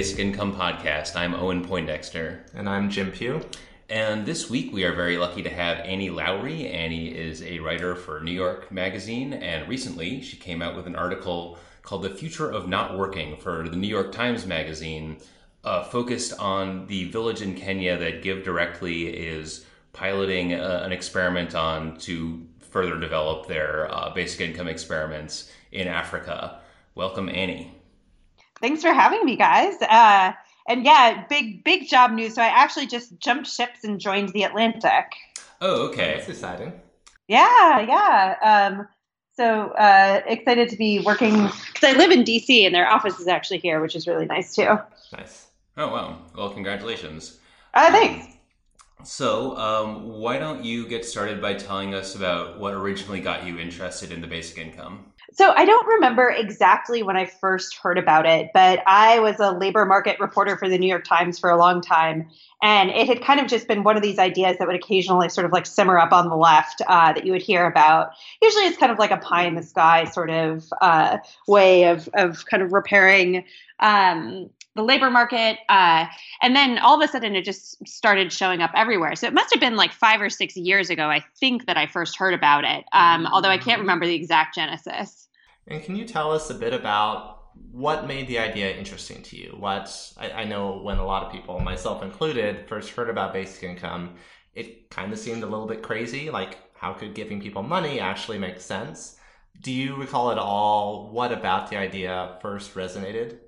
Basic Income Podcast. I'm Owen Poindexter. And I'm Jim Pugh. And this week we are very lucky to have Annie Lowrey. Annie is a writer for New York Magazine, and recently she came out with an article called The Future of Not Working for the New York Times Magazine, uh, focused on the village in Kenya that GiveDirectly is piloting uh, an experiment on to further develop their uh, basic income experiments in Africa. Welcome, Annie. Thanks for having me, guys. Uh, and yeah, big big job news. So I actually just jumped ships and joined the Atlantic. Oh, okay. That's exciting. Yeah, yeah. Um, so uh, excited to be working because I live in DC and their office is actually here, which is really nice too. Nice. Oh wow! Well, congratulations. Uh, thanks. Um, so, um, why don't you get started by telling us about what originally got you interested in the basic income? So, I don't remember exactly when I first heard about it, but I was a labor market reporter for the New York Times for a long time. And it had kind of just been one of these ideas that would occasionally sort of like simmer up on the left uh, that you would hear about. Usually it's kind of like a pie in the sky sort of uh, way of, of kind of repairing um, the labor market. Uh, and then all of a sudden it just started showing up everywhere. So it must have been like five or six years ago, I think, that I first heard about it, um, although I can't remember the exact genesis. And can you tell us a bit about what made the idea interesting to you? What I, I know when a lot of people, myself included, first heard about basic income, it kind of seemed a little bit crazy. Like, how could giving people money actually make sense? Do you recall at all what about the idea first resonated?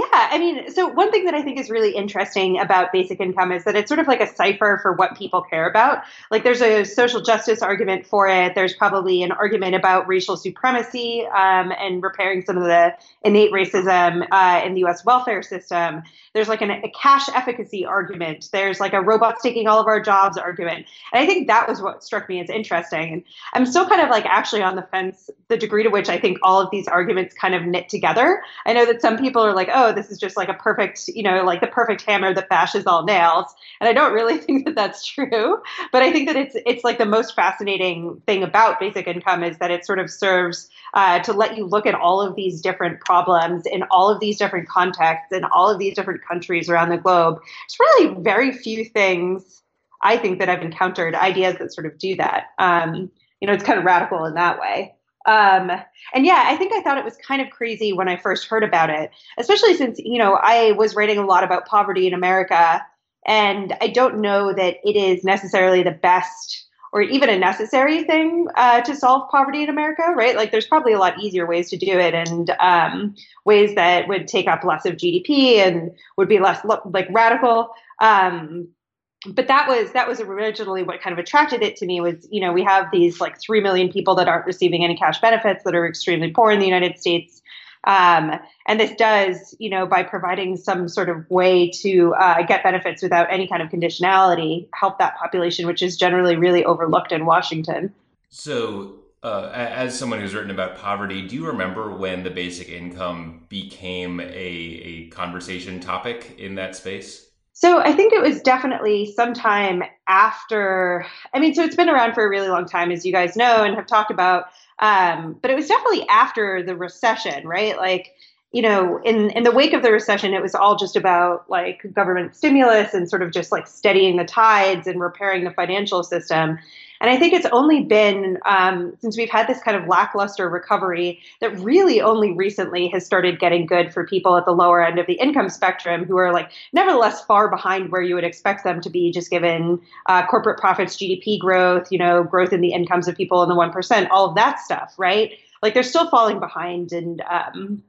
Yeah, I mean, so one thing that I think is really interesting about basic income is that it's sort of like a cipher for what people care about. Like, there's a social justice argument for it. There's probably an argument about racial supremacy um, and repairing some of the innate racism uh, in the U.S. welfare system. There's like an, a cash efficacy argument. There's like a robots taking all of our jobs argument. And I think that was what struck me as interesting. And I'm still kind of like actually on the fence the degree to which I think all of these arguments kind of knit together. I know that some people are like, oh, oh, this is just like a perfect, you know, like the perfect hammer that bashes all nails. And I don't really think that that's true. But I think that it's it's like the most fascinating thing about basic income is that it sort of serves uh, to let you look at all of these different problems in all of these different contexts in all of these different countries around the globe. It's really very few things I think that I've encountered ideas that sort of do that. Um, you know, it's kind of radical in that way. Um, and yeah, I think I thought it was kind of crazy when I first heard about it, especially since, you know, I was writing a lot about poverty in America. And I don't know that it is necessarily the best or even a necessary thing uh, to solve poverty in America, right? Like, there's probably a lot easier ways to do it, and um, ways that would take up less of GDP and would be less like radical. Um, but that was that was originally what kind of attracted it to me was you know we have these like three million people that aren't receiving any cash benefits that are extremely poor in the United States, um, and this does you know by providing some sort of way to uh, get benefits without any kind of conditionality help that population, which is generally really overlooked in Washington. So. Uh, as someone who's written about poverty, do you remember when the basic income became a, a conversation topic in that space? So I think it was definitely sometime after. I mean, so it's been around for a really long time, as you guys know and have talked about. Um, but it was definitely after the recession, right? Like, you know, in in the wake of the recession, it was all just about like government stimulus and sort of just like steadying the tides and repairing the financial system. And I think it's only been um, since we've had this kind of lackluster recovery that really only recently has started getting good for people at the lower end of the income spectrum who are like nevertheless far behind where you would expect them to be just given uh, corporate profits, GDP growth, you know, growth in the incomes of people in the 1%, all of that stuff, right? Like they're still falling behind and, um,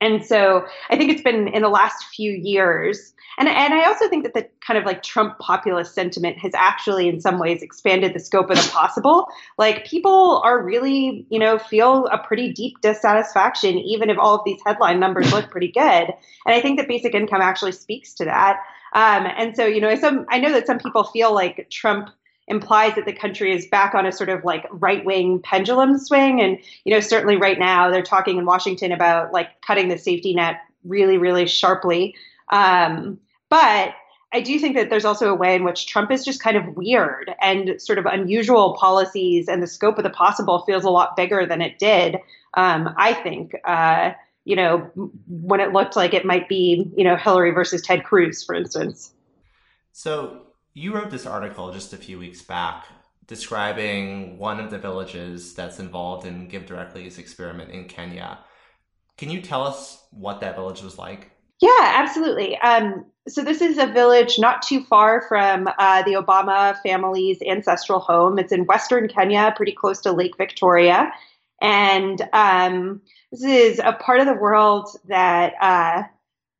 and so I think it's been in the last few years. And, and I also think that the kind of like Trump populist sentiment has actually, in some ways, expanded the scope of the possible. Like people are really, you know, feel a pretty deep dissatisfaction, even if all of these headline numbers look pretty good. And I think that basic income actually speaks to that. Um, and so, you know, some I know that some people feel like Trump implies that the country is back on a sort of like right wing pendulum swing. And, you know, certainly right now they're talking in Washington about like cutting the safety net really, really sharply. Um, but I do think that there's also a way in which Trump is just kind of weird and sort of unusual policies, and the scope of the possible feels a lot bigger than it did. Um, I think. Uh, you know, when it looked like it might be, you know, Hillary versus Ted Cruz, for instance. So you wrote this article just a few weeks back describing one of the villages that's involved in GiveDirectly's experiment in Kenya. Can you tell us what that village was like? Yeah, absolutely. Um, so this is a village not too far from uh, the Obama family's ancestral home. It's in Western Kenya, pretty close to Lake Victoria, and um, this is a part of the world that uh,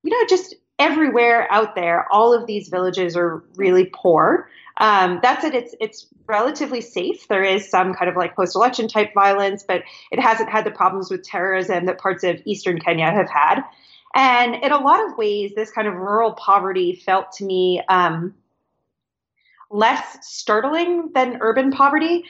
you know just everywhere out there. All of these villages are really poor. Um, that said, it's it's relatively safe. There is some kind of like post-election type violence, but it hasn't had the problems with terrorism that parts of Eastern Kenya have had. And in a lot of ways, this kind of rural poverty felt to me um, less startling than urban poverty.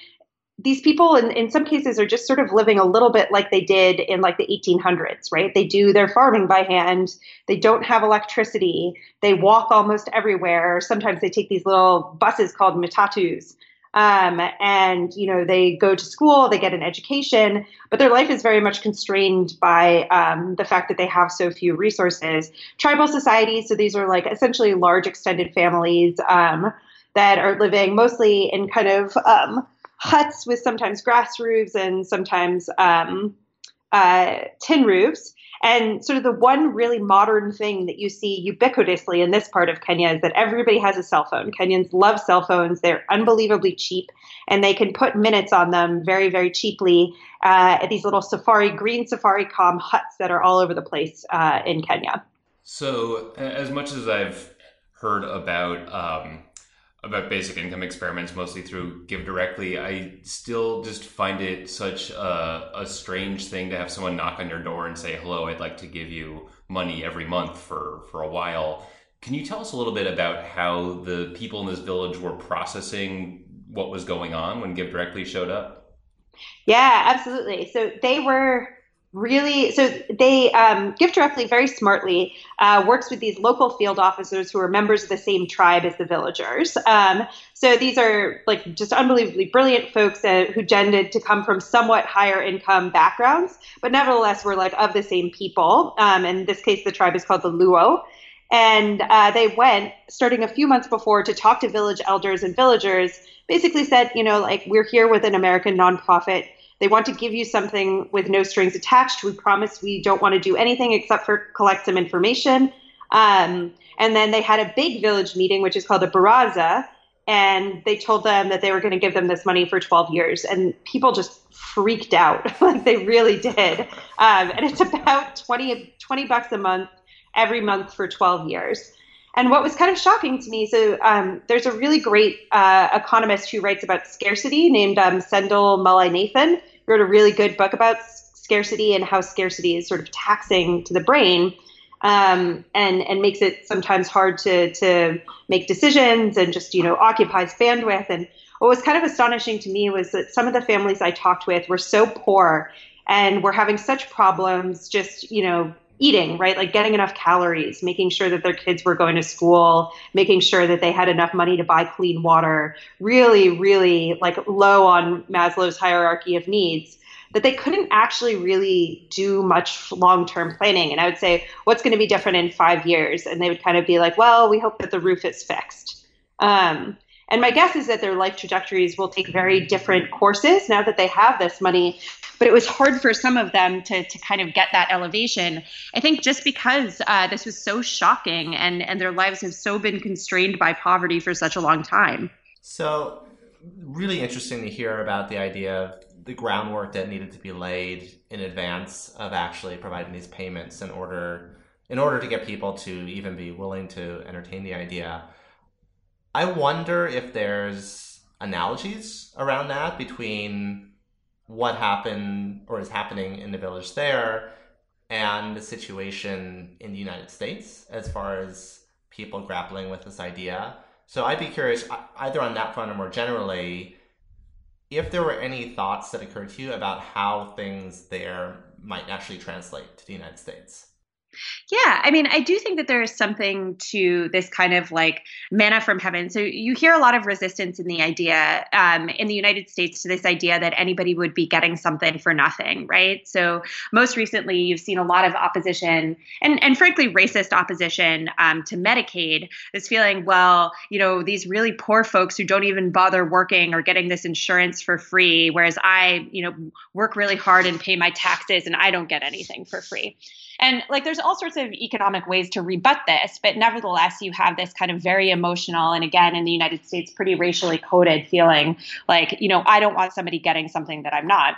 These people, in, in some cases, are just sort of living a little bit like they did in like the 1800s, right? They do their farming by hand. They don't have electricity. They walk almost everywhere. Sometimes they take these little buses called matatus um, and you know they go to school they get an education but their life is very much constrained by um, the fact that they have so few resources tribal societies so these are like essentially large extended families um, that are living mostly in kind of um, huts with sometimes grass roofs and sometimes um, uh, tin roofs and sort of the one really modern thing that you see ubiquitously in this part of Kenya is that everybody has a cell phone. Kenyans love cell phones. They're unbelievably cheap and they can put minutes on them very, very cheaply uh, at these little safari, green Safaricom huts that are all over the place uh, in Kenya. So, as much as I've heard about um, about basic income experiments mostly through GiveDirectly, I still just find it such a, a, strange thing to have someone knock on your door and say, "Hello, I'd like to give you money every month for for a while." Can you tell us a little bit about how the people in this village were processing what was going on when GiveDirectly showed up? Yeah, absolutely. So they were really so they um, GiveDirectly very smartly uh, works with these local field officers who are members of the same tribe as the villagers. Um, so these are like just unbelievably brilliant folks uh, who tended to come from somewhat higher income backgrounds but nevertheless were like of the same people. Um, in this case the tribe is called the luo. And uh, they went starting a few months before to talk to village elders and villagers basically said you know like we're here with an american nonprofit they want to give you something with no strings attached. We promise we don't want to do anything except for collect some information. Um, and then they had a big village meeting, which is called a baraza, and they told them that they were going to give them this money for 12 years. And people just freaked out, like they really did. Um, and it's about 20, 20 bucks a month every month for 12 years. And what was kind of shocking to me, so um, there's a really great uh, economist who writes about scarcity named um, Sendhil Mullainathan. He wrote a really good book about scarcity and how scarcity is sort of taxing to the brain um, and and makes it sometimes hard to to make decisions and just you know occupies bandwidth. And what was kind of astonishing to me was that some of the families I talked with were so poor and were having such problems just you know eating, right? Like getting enough calories, making sure that their kids were going to school, making sure that they had enough money to buy clean water, really, really like low on Maslow's hierarchy of needs, that they couldn't actually really do much long term planning. And I would say, what's going to be different in five years? And they would kind of be like, well, we hope that the roof is fixed. Um, and my guess is that their life trajectories will take very different courses now that they have this money. But it was hard for some of them to, to kind of get that elevation. I think just because uh, this was so shocking and, and their lives have so been constrained by poverty for such a long time. So, really interesting to hear about the idea of the groundwork that needed to be laid in advance of actually providing these payments in order in order to get people to even be willing to entertain the idea. I wonder if there's analogies around that between what happened or is happening in the village there and the situation in the United States as far as people grappling with this idea. So I'd be curious, either on that front or more generally, if there were any thoughts that occurred to you about how things there might actually translate to the United States. Yeah, I mean, I do think that there is something to this kind of like manna from heaven. So you hear a lot of resistance in the idea um, in the United States to this idea that anybody would be getting something for nothing, right? So most recently, you've seen a lot of opposition and and frankly racist opposition um, to Medicaid. This feeling, well, you know, these really poor folks who don't even bother working are getting this insurance for free, whereas I, you know, work really hard and pay my taxes and I don't get anything for free. And like there's all sorts of economic ways to rebut this, but nevertheless, you have this kind of very emotional and again in the United States, pretty racially coded feeling like, you know, I don't want somebody getting something that I'm not.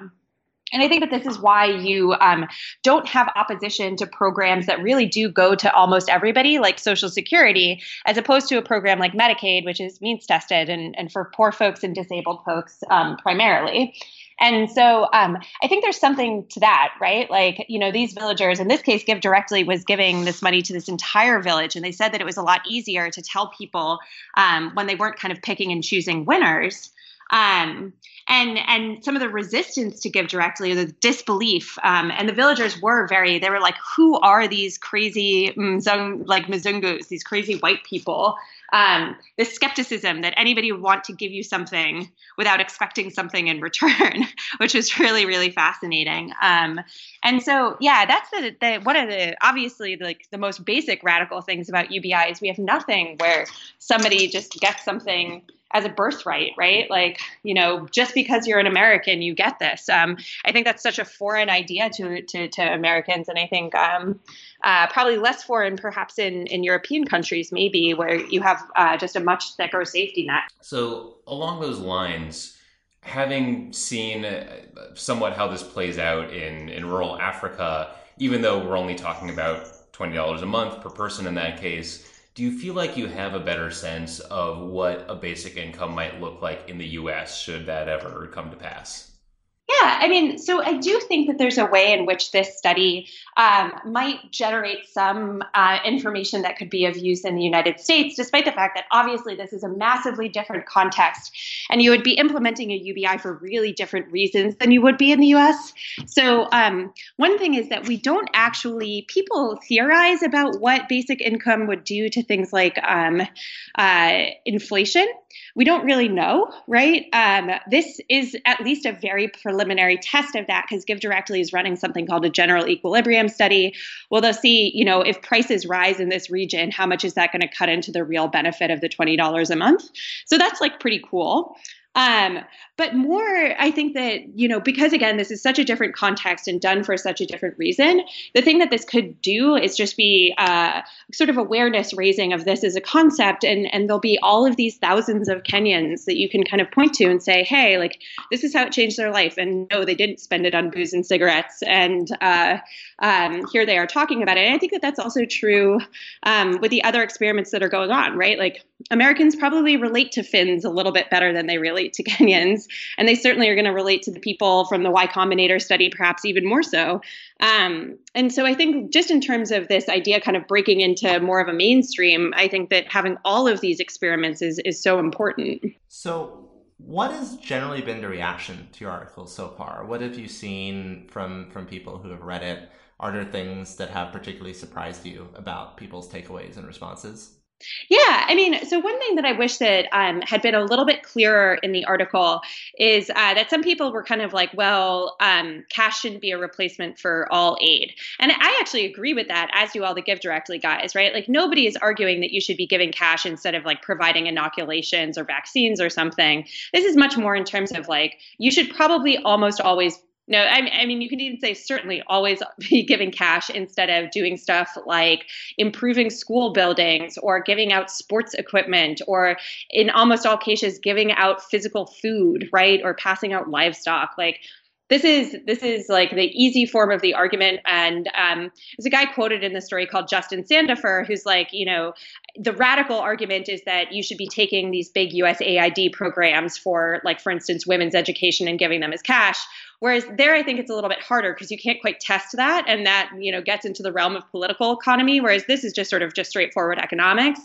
And I think that this is why you um, don't have opposition to programs that really do go to almost everybody, like Social Security, as opposed to a program like Medicaid, which is means tested and, and for poor folks and disabled folks um, primarily. And so um, I think there's something to that, right? Like, you know, these villagers, in this case, GiveDirectly was giving this money to this entire village. And they said that it was a lot easier to tell people um, when they weren't kind of picking and choosing winners. Um, and and some of the resistance to GiveDirectly, or the disbelief, um, and the villagers were very. They were like, "Who are these crazy Mzung, like Mzungus? These crazy white people?" Um, this skepticism that anybody would want to give you something without expecting something in return, which was really really fascinating. Um, and so yeah, that's the, the one of the obviously like the most basic radical things about UBI is we have nothing where somebody just gets something as a birthright, right? Like, you know, just because you're an American, you get this. Um, I think that's such a foreign idea to to, to Americans, and I think um, uh, probably less foreign, perhaps in in European countries, maybe where you have uh, just a much thicker safety net. So, along those lines. Having seen uh, somewhat how this plays out in, in rural Africa, even though we're only talking about $20 a month per person in that case, do you feel like you have a better sense of what a basic income might look like in the US should that ever come to pass? Yeah, I mean, so I do think that there's a way in which this study um, might generate some uh, information that could be of use in the United States, despite the fact that obviously this is a massively different context, and you would be implementing a UBI for really different reasons than you would be in the US. So, um, one thing is that we don't actually, people theorize about what basic income would do to things like um, uh, inflation we don't really know, right? Um, this is at least a very preliminary test of that because GiveDirectly is running something called a general equilibrium study. Well, they'll see, you know, if prices rise in this region, how much is that going to cut into the real benefit of the $20 a month? So that's like pretty cool. Um, but more, I think that, you know, because again, this is such a different context and done for such a different reason, the thing that this could do is just be uh, sort of awareness raising of this as a concept. And, and there'll be all of these thousands of Kenyans that you can kind of point to and say, hey, like, this is how it changed their life. And no, they didn't spend it on booze and cigarettes. And uh, um, here they are talking about it. And I think that that's also true um, with the other experiments that are going on, right? Like, Americans probably relate to Finns a little bit better than they relate to Kenyans. And they certainly are going to relate to the people from the Y Combinator study, perhaps even more so. Um, and so I think just in terms of this idea kind of breaking into more of a mainstream, I think that having all of these experiments is, is so important. So, what has generally been the reaction to your article so far? What have you seen from from people who have read it? Are there things that have particularly surprised you about people's takeaways and responses? Yeah, I mean, so one thing that I wish that um, had been a little bit clearer in the article is uh, that some people were kind of like, well, um, cash shouldn't be a replacement for all aid. And I actually agree with that, as do all the GiveDirectly guys, right? Like, nobody is arguing that you should be giving cash instead of like providing inoculations or vaccines or something. This is much more in terms of like, you should probably almost always no, I, I, mean, you can even say certainly always be giving cash instead of doing stuff like improving school buildings or giving out sports equipment or, in almost all cases, giving out physical food, right? Or passing out livestock. Like, this is this is like the easy form of the argument and um, there's a guy quoted in the story called Justin Sandefur who's like you know the radical argument is that you should be taking these big usaid programs for like for instance women's education and giving them as cash Whereas there, I think it's a little bit harder because you can't quite test that, and that you know gets into the realm of political economy. Whereas this is just sort of just straightforward economics.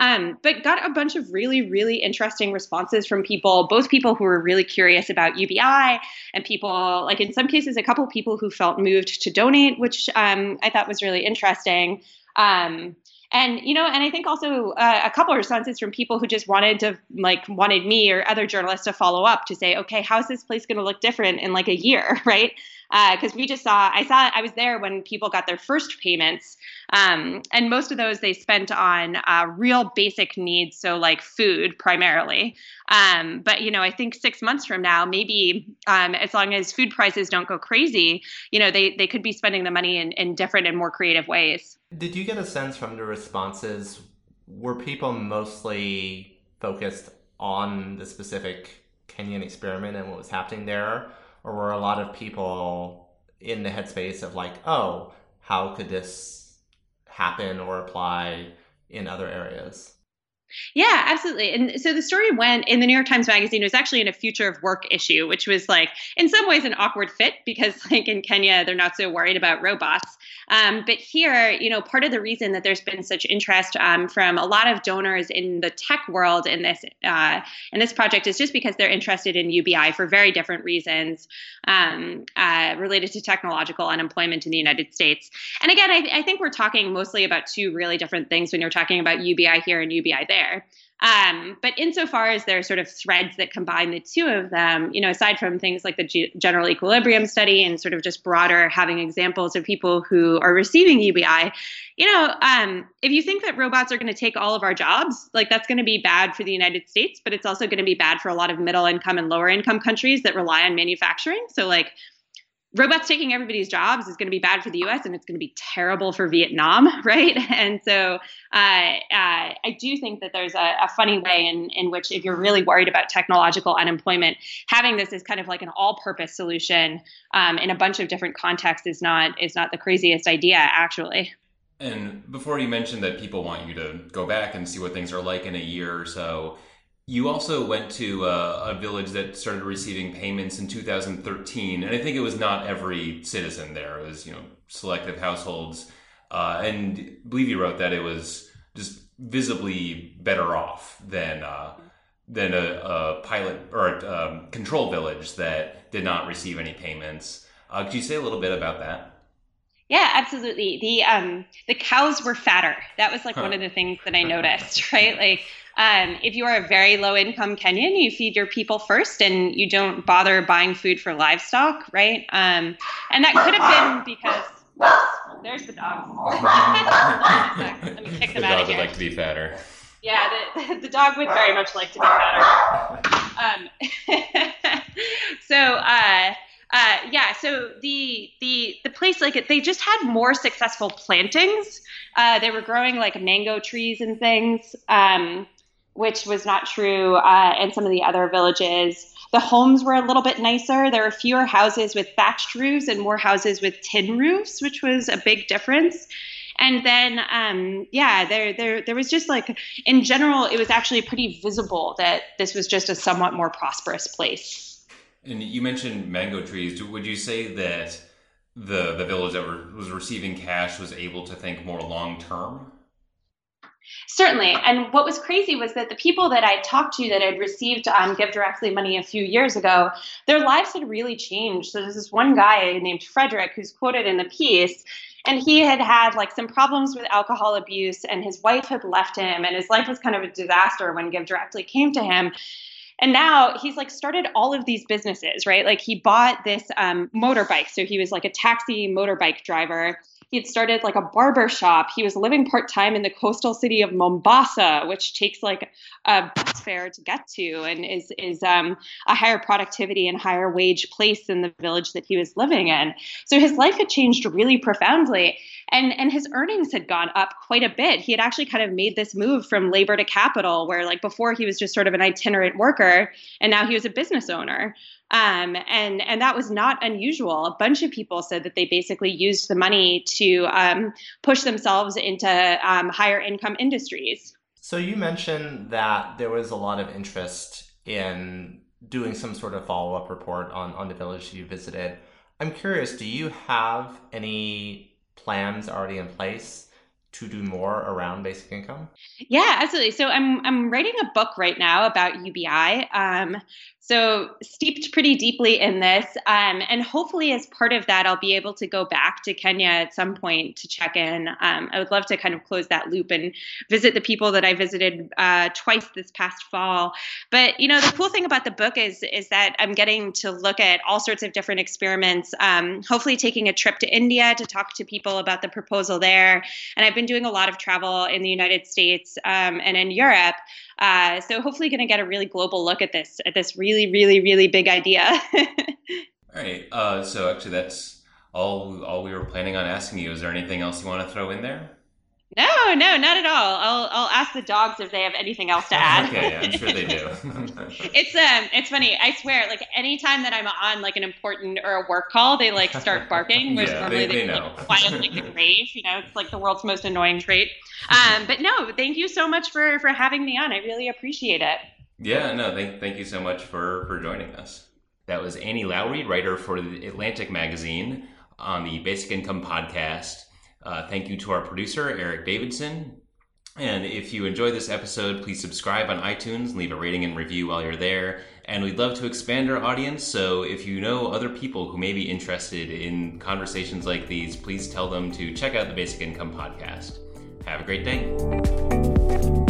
Um, but got a bunch of really, really interesting responses from people, both people who were really curious about UBI and people, like in some cases, a couple people who felt moved to donate, which um, I thought was really interesting. Um, and you know and i think also uh, a couple of responses from people who just wanted to like wanted me or other journalists to follow up to say okay how's this place going to look different in like a year? Right because uh, we just saw i saw i was there when people got their first payments um, and most of those they spent on uh, real basic needs so like food primarily um, but you know i think six months from now maybe um, as long as food prices don't go crazy you know they, they could be spending the money in, in different and more creative ways did you get a sense from the responses? Were people mostly focused on the specific Kenyan experiment and what was happening there? Or were a lot of people in the headspace of like, oh, how could this happen or apply in other areas? Yeah, absolutely. And so the story went in the New York Times Magazine. It was actually in a future of work issue, which was like, in some ways, an awkward fit because, like, in Kenya, they're not so worried about robots. Um, but here, you know, part of the reason that there's been such interest um, from a lot of donors in the tech world in this uh, in this project is just because they're interested in UBI for very different reasons um, uh, related to technological unemployment in the United States. And again, I, I think we're talking mostly about two really different things when you're talking about UBI here and UBI there there. Um, but insofar as there are sort of threads that combine the two of them, you know, aside from things like the G- general equilibrium study and sort of just broader having examples of people who are receiving UBI, you know, um, if you think that robots are going to take all of our jobs, like that's going to be bad for the United States, but it's also going to be bad for a lot of middle income and lower income countries that rely on manufacturing. So, like, robots taking everybody's jobs is going to be bad for the U.S. and it's going to be terrible for Vietnam, right? And so uh, uh, I do think that there's a, a, funny way in in which, if you're really worried about technological unemployment, having this as kind of like an all-purpose solution um, in a bunch of different contexts is not is not the craziest idea, actually. And before you mentioned that people want you to go back and see what things are like in a year or so you also went to a, a, village that started receiving payments in 2013, and I think it was not every citizen there. It was you know selective households, uh, and I believe you wrote that it was just visibly better off than uh, than a, a, pilot or a um, control village that did not receive any payments. Uh, could you say a little bit about that? Yeah, absolutely. The um the cows were fatter. That was like huh. one of the things that I noticed, right? Like um, if you are a very low income Kenyan, you feed your people first and you don't bother buying food for livestock, right? Um, and that could have been because there's the dog. Let me kick them the out dog would like to be fatter. Yeah, the, the dog would very much like to be fatter. Um, so, uh, uh, yeah, so the the the place like it, they just had more successful plantings. Uh, they were growing like mango trees and things. Um, which was not true uh, in some of the other villages. The homes were a little bit nicer. There were fewer houses with thatched roofs and more houses with tin roofs, which was a big difference. And then, um, yeah, there, there, there was just like, in general, it was actually pretty visible that this was just a somewhat more prosperous place. And you mentioned mango trees. Would you say that the the village that were, was receiving cash was able to think more long term? Certainly. And what was crazy was that the people that I talked to that had received um, GiveDirectly money a few years ago, their lives had really changed. So there's this one guy named Frederick who's quoted in the piece. And he had had like some problems with alcohol abuse, and his wife had left him, and his life was kind of a disaster when GiveDirectly came to him. And now he's like started all of these businesses, right? Like he bought this um, motorbike. So he was like a taxi motorbike driver he had started like a barber shop. He was living part time in the coastal city of Mombasa, which takes like a bus fare to get to, and is is um, a higher productivity and higher wage place than the village that he was living in. So his life had changed really profoundly, and and his earnings had gone up quite a bit. He had actually kind of made this move from labor to capital, where like before he was just sort of an itinerant worker, and now he was a business owner. Um, and and that was not unusual. A bunch of people said that they basically used the money to um, push themselves into um, higher income industries. So you mentioned that there was a lot of interest in doing some sort of follow up report on, on the village you visited. I'm curious, do you have any plans already in place to do more around basic income? Yeah, absolutely. So I'm I'm writing a book right now about UBI. Um, so steeped pretty deeply in this, um, and hopefully, as part of that, I'll be able to go back to Kenya at some point to check in. Um, I would love to kind of close that loop and visit the people that I visited uh, twice this past fall. But you know, the cool thing about the book is is that I'm getting to look at all sorts of different experiments. Um, hopefully, taking a trip to India to talk to people about the proposal there, and I've been doing a lot of travel in the United States um, and in Europe. Uh, so hopefully, going to get a really global look at this at this really, really, really big idea. all right. Uh, so actually, that's all all we were planning on asking you. Is there anything else you want to throw in there? No, no, not at all. I'll I'll ask the dogs if they have anything else to add. okay, I'm sure they do. it's um it's funny. I swear, like anytime that I'm on like an important or a work call, they like start barking. Whereas yeah, normally they, they, they know. Like, quietly like, rave. You know, it's like the world's most annoying trait. Um, but no, thank you so much for for having me on. I really appreciate it. Yeah, no, thank thank you so much for for joining us. That was Annie Lowrey, writer for the Atlantic magazine on the Basic Income podcast. Uh, thank you to our producer, Eric Davidson. And if you enjoy this episode, please subscribe on iTunes leave a rating and review while you're there. And we'd love to expand our audience. So if you know other people who may be interested in conversations like these, please tell them to check out the Basic Income Podcast. Have a great day.